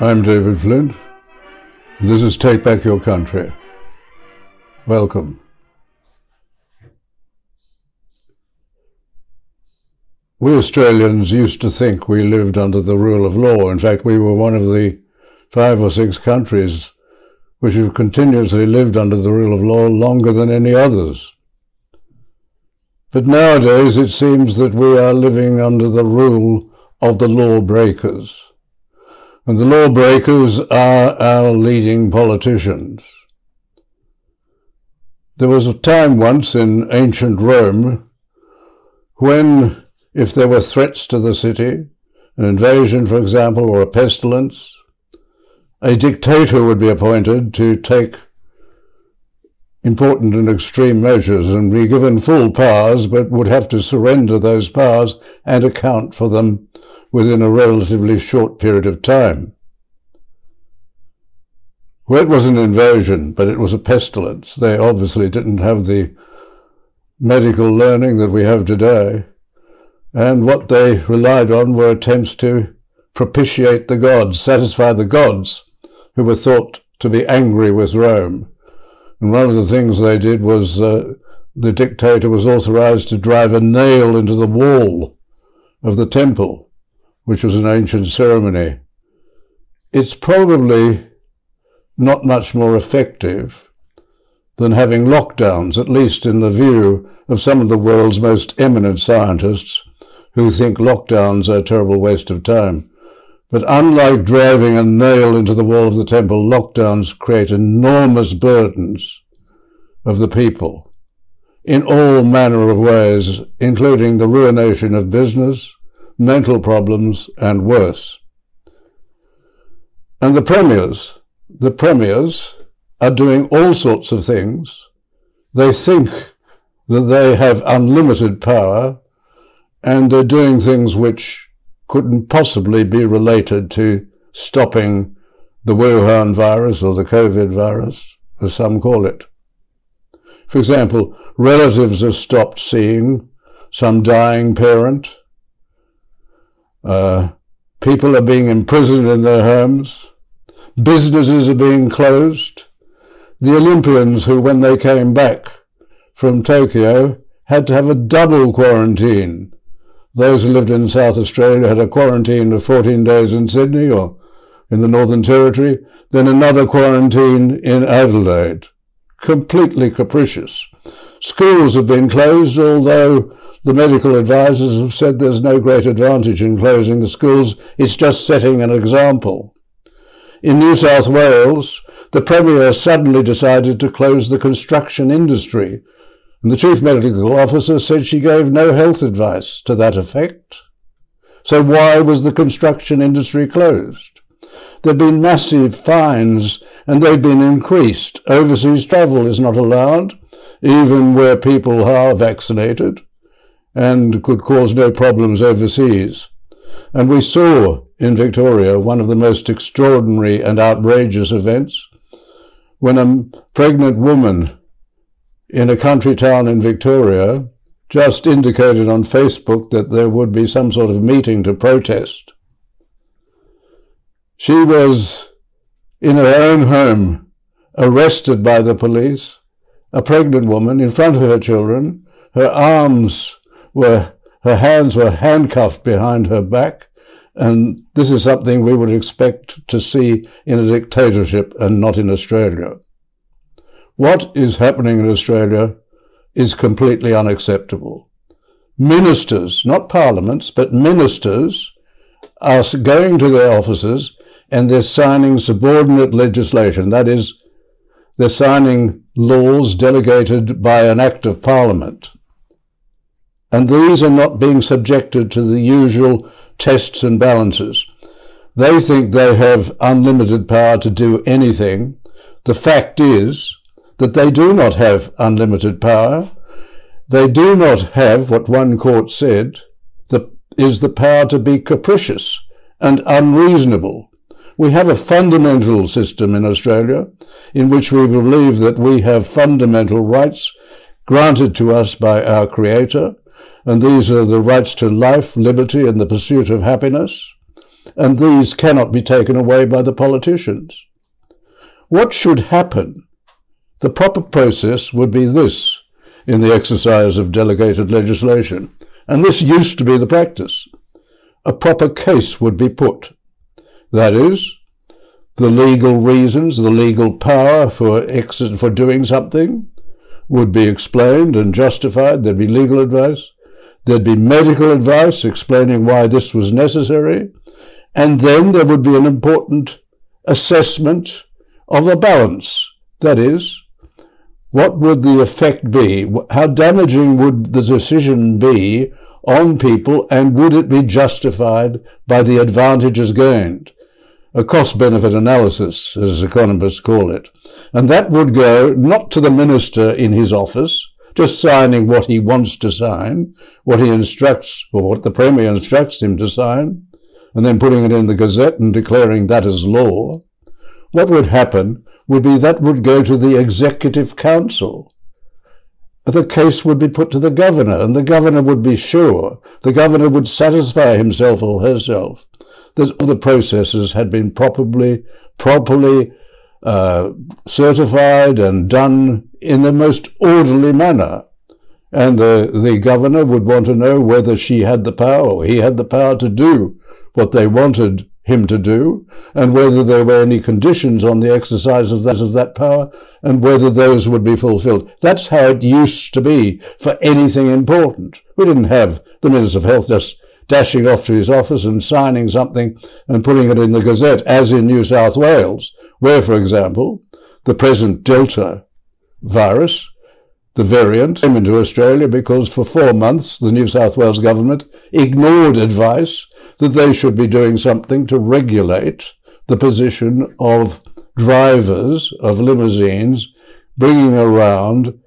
I'm David Flint. This is Take Back Your Country. Welcome. We Australians used to think we lived under the rule of law. In fact, we were one of the five or six countries which have continuously lived under the rule of law longer than any others. But nowadays it seems that we are living under the rule of the lawbreakers. And the lawbreakers are our leading politicians. There was a time once in ancient Rome when, if there were threats to the city, an invasion, for example, or a pestilence, a dictator would be appointed to take important and extreme measures and be given full powers, but would have to surrender those powers and account for them within a relatively short period of time. Well, it was an invasion, but it was a pestilence. They obviously didn't have the medical learning that we have today. And what they relied on were attempts to propitiate the gods, satisfy the gods, who were thought to be angry with Rome. And one of the things they did was uh, the dictator was authorized to drive a nail into the wall of the temple which was an ancient ceremony. It's probably not much more effective than having lockdowns, at least in the view of some of the world's most eminent scientists who think lockdowns are a terrible waste of time. But unlike driving a nail into the wall of the temple, lockdowns create enormous burdens of the people in all manner of ways, including the ruination of business, mental problems, and worse. And the premiers, the premiers are doing all sorts of things. They think that they have unlimited power and they're doing things which couldn't possibly be related to stopping the Wuhan virus or the COVID virus, as some call it. For example, relatives have stopped seeing some dying parent uh, people are being imprisoned in their homes. Businesses are being closed. The Olympians who, when they came back from Tokyo, had to have a double quarantine. Those who lived in South Australia had a quarantine of 14 days in Sydney or in the Northern Territory, then another quarantine in Adelaide. Completely capricious. Schools have been closed, although the medical advisors have said there's no great advantage in closing the schools. It's just setting an example. In New South Wales, the Premier suddenly decided to close the construction industry, and the Chief Medical Officer said she gave no health advice to that effect. So why was the construction industry closed? There have been massive fines and they've been increased. Overseas travel is not allowed, even where people are vaccinated and could cause no problems overseas. And we saw in Victoria one of the most extraordinary and outrageous events when a pregnant woman in a country town in Victoria just indicated on Facebook that there would be some sort of meeting to protest. She was in her own home arrested by the police, a pregnant woman in front of her children, her arms were her hands were handcuffed behind her back, and this is something we would expect to see in a dictatorship and not in Australia. What is happening in Australia is completely unacceptable. Ministers, not parliaments, but ministers, are going to their offices and they're signing subordinate legislation. That is, they're signing laws delegated by an act of parliament and these are not being subjected to the usual tests and balances. They think they have unlimited power to do anything. The fact is that they do not have unlimited power. They do not have what one court said the, is the power to be capricious and unreasonable. We have a fundamental system in Australia in which we believe that we have fundamental rights granted to us by our Creator and these are the rights to life, liberty, and the pursuit of happiness. and these cannot be taken away by the politicians. What should happen? The proper process would be this in the exercise of delegated legislation, and this used to be the practice. A proper case would be put. That is, the legal reasons, the legal power for, ex- for doing something would be explained and justified. There'd be legal advice. There'd be medical advice explaining why this was necessary. And then there would be an important assessment of a balance. That is, what would the effect be? How damaging would the decision be on people and would it be justified by the advantages gained? A cost benefit analysis, as economists call it. And that would go not to the minister in his office, just signing what he wants to sign, what he instructs, or what the Premier instructs him to sign, and then putting it in the Gazette and declaring that as law. What would happen would be that would go to the Executive Council. The case would be put to the governor, and the governor would be sure, the governor would satisfy himself or herself that the processes had been properly, properly uh, certified and done in the most orderly manner. And the, the governor would want to know whether she had the power or he had the power to do what they wanted him to do, and whether there were any conditions on the exercise of that, of that power, and whether those would be fulfilled. That's how it used to be for anything important. We didn't have the Minister of Health just dashing off to his office and signing something and putting it in the Gazette, as in New South Wales, where, for example, the present Delta virus, the variant, came into Australia because for four months the New South Wales government ignored advice that they should be doing something to regulate the position of drivers of limousines bringing around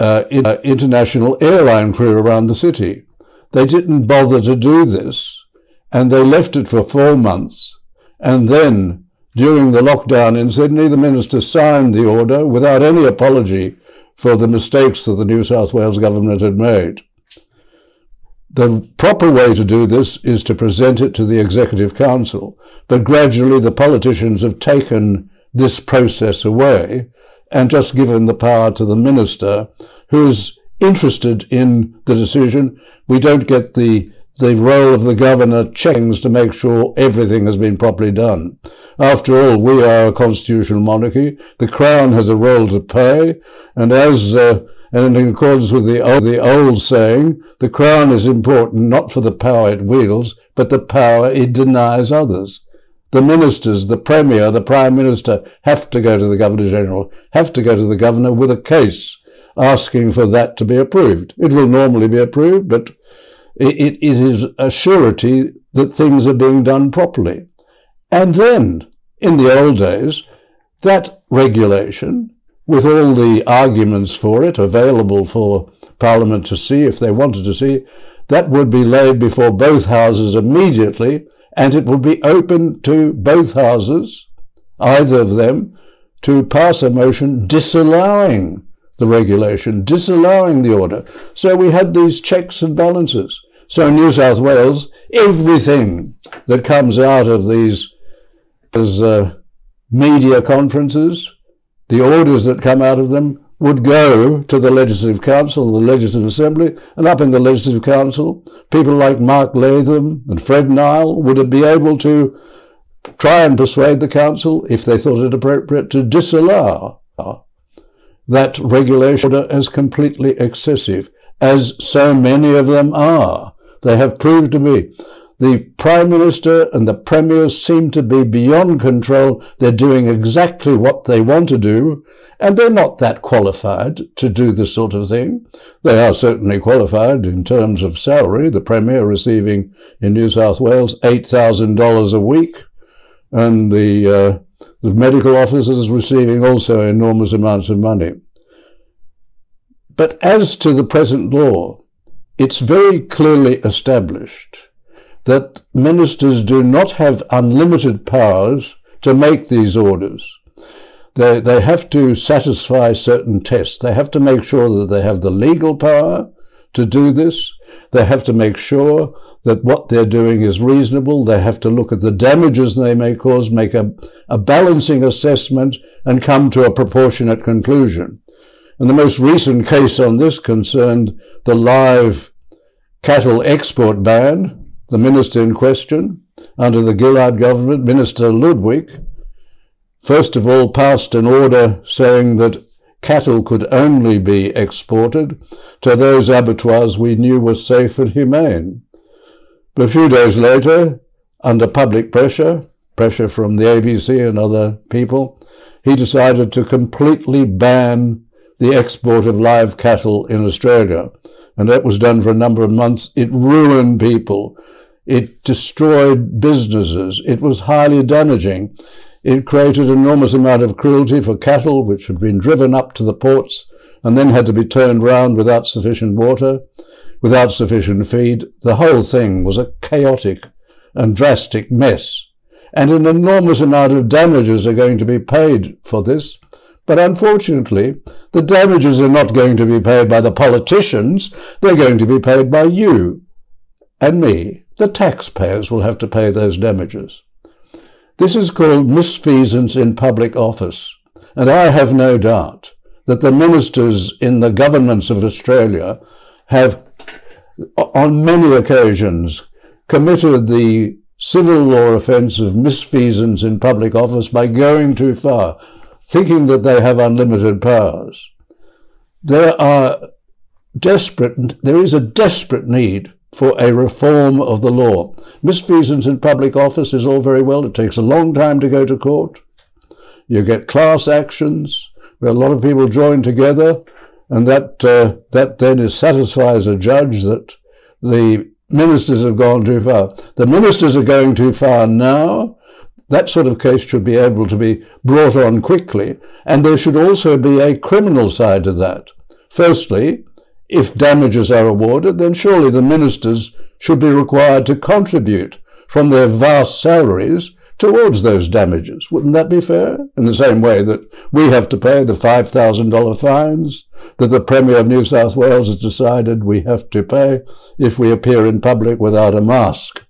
uh, international airline crew around the city. They didn't bother to do this, and they left it for four months. And then, during the lockdown in Sydney, the minister signed the order without any apology for the mistakes that the New South Wales government had made. The proper way to do this is to present it to the Executive Council, but gradually the politicians have taken this process away and just given the power to the minister, who's interested in the decision. We don't get the the role of the governor checks to make sure everything has been properly done. After all, we are a constitutional monarchy. The Crown has a role to play, and as uh, and in accordance with the old, the old saying, the Crown is important not for the power it wields, but the power it denies others. The ministers, the Premier, the Prime Minister have to go to the Governor General, have to go to the Governor with a case asking for that to be approved. It will normally be approved, but it, it is a surety that things are being done properly. And then, in the old days, that regulation, with all the arguments for it available for Parliament to see if they wanted to see, that would be laid before both houses immediately, and it would be open to both houses, either of them, to pass a motion disallowing the regulation, disallowing the order. So we had these checks and balances. So in New South Wales, everything that comes out of these uh, media conferences, the orders that come out of them, would go to the Legislative Council, the Legislative Assembly, and up in the Legislative Council, people like Mark Latham and Fred Nile would be able to try and persuade the Council, if they thought it appropriate, to disallow that regulation as completely excessive, as so many of them are. They have proved to be. The Prime Minister and the Premier seem to be beyond control. They're doing exactly what they want to do, and they're not that qualified to do this sort of thing. They are certainly qualified in terms of salary. The Premier receiving in New South Wales $8,000 a week, and the uh, the medical officers receiving also enormous amounts of money. But as to the present law, it's very clearly established that ministers do not have unlimited powers to make these orders. They, they have to satisfy certain tests. They have to make sure that they have the legal power to do this. They have to make sure that what they're doing is reasonable. They have to look at the damages they may cause, make a, a balancing assessment, and come to a proportionate conclusion. And the most recent case on this concerned the live cattle export ban. The minister in question, under the Gillard government, Minister Ludwig, first of all passed an order saying that cattle could only be exported to those abattoirs we knew were safe and humane. But a few days later, under public pressure, pressure from the ABC and other people, he decided to completely ban the export of live cattle in Australia. And that was done for a number of months. It ruined people. It destroyed businesses. It was highly damaging. It created an enormous amount of cruelty for cattle, which had been driven up to the ports and then had to be turned round without sufficient water, without sufficient feed. The whole thing was a chaotic and drastic mess. And an enormous amount of damages are going to be paid for this. But unfortunately, the damages are not going to be paid by the politicians. They're going to be paid by you and me. The taxpayers will have to pay those damages. This is called misfeasance in public office, and I have no doubt that the ministers in the governments of Australia have, on many occasions, committed the civil law offence of misfeasance in public office by going too far, thinking that they have unlimited powers. There are desperate, there is a desperate need for a reform of the law. Misfeasance in public office is all very well. It takes a long time to go to court. You get class actions where a lot of people join together, and that uh, that then is satisfies a judge that the ministers have gone too far. The ministers are going too far now. That sort of case should be able to be brought on quickly, and there should also be a criminal side to that. Firstly, if damages are awarded, then surely the ministers should be required to contribute from their vast salaries towards those damages. Wouldn't that be fair? In the same way that we have to pay the $5,000 fines that the Premier of New South Wales has decided we have to pay if we appear in public without a mask.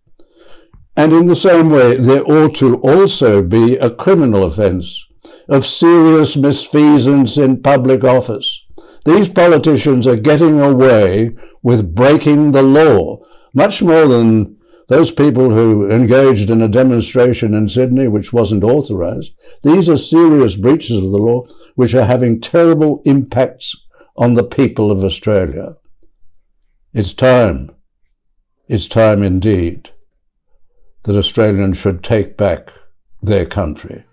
And in the same way, there ought to also be a criminal offence of serious misfeasance in public office. These politicians are getting away with breaking the law much more than those people who engaged in a demonstration in Sydney which wasn't authorized. These are serious breaches of the law which are having terrible impacts on the people of Australia. It's time, it's time indeed, that Australians should take back their country.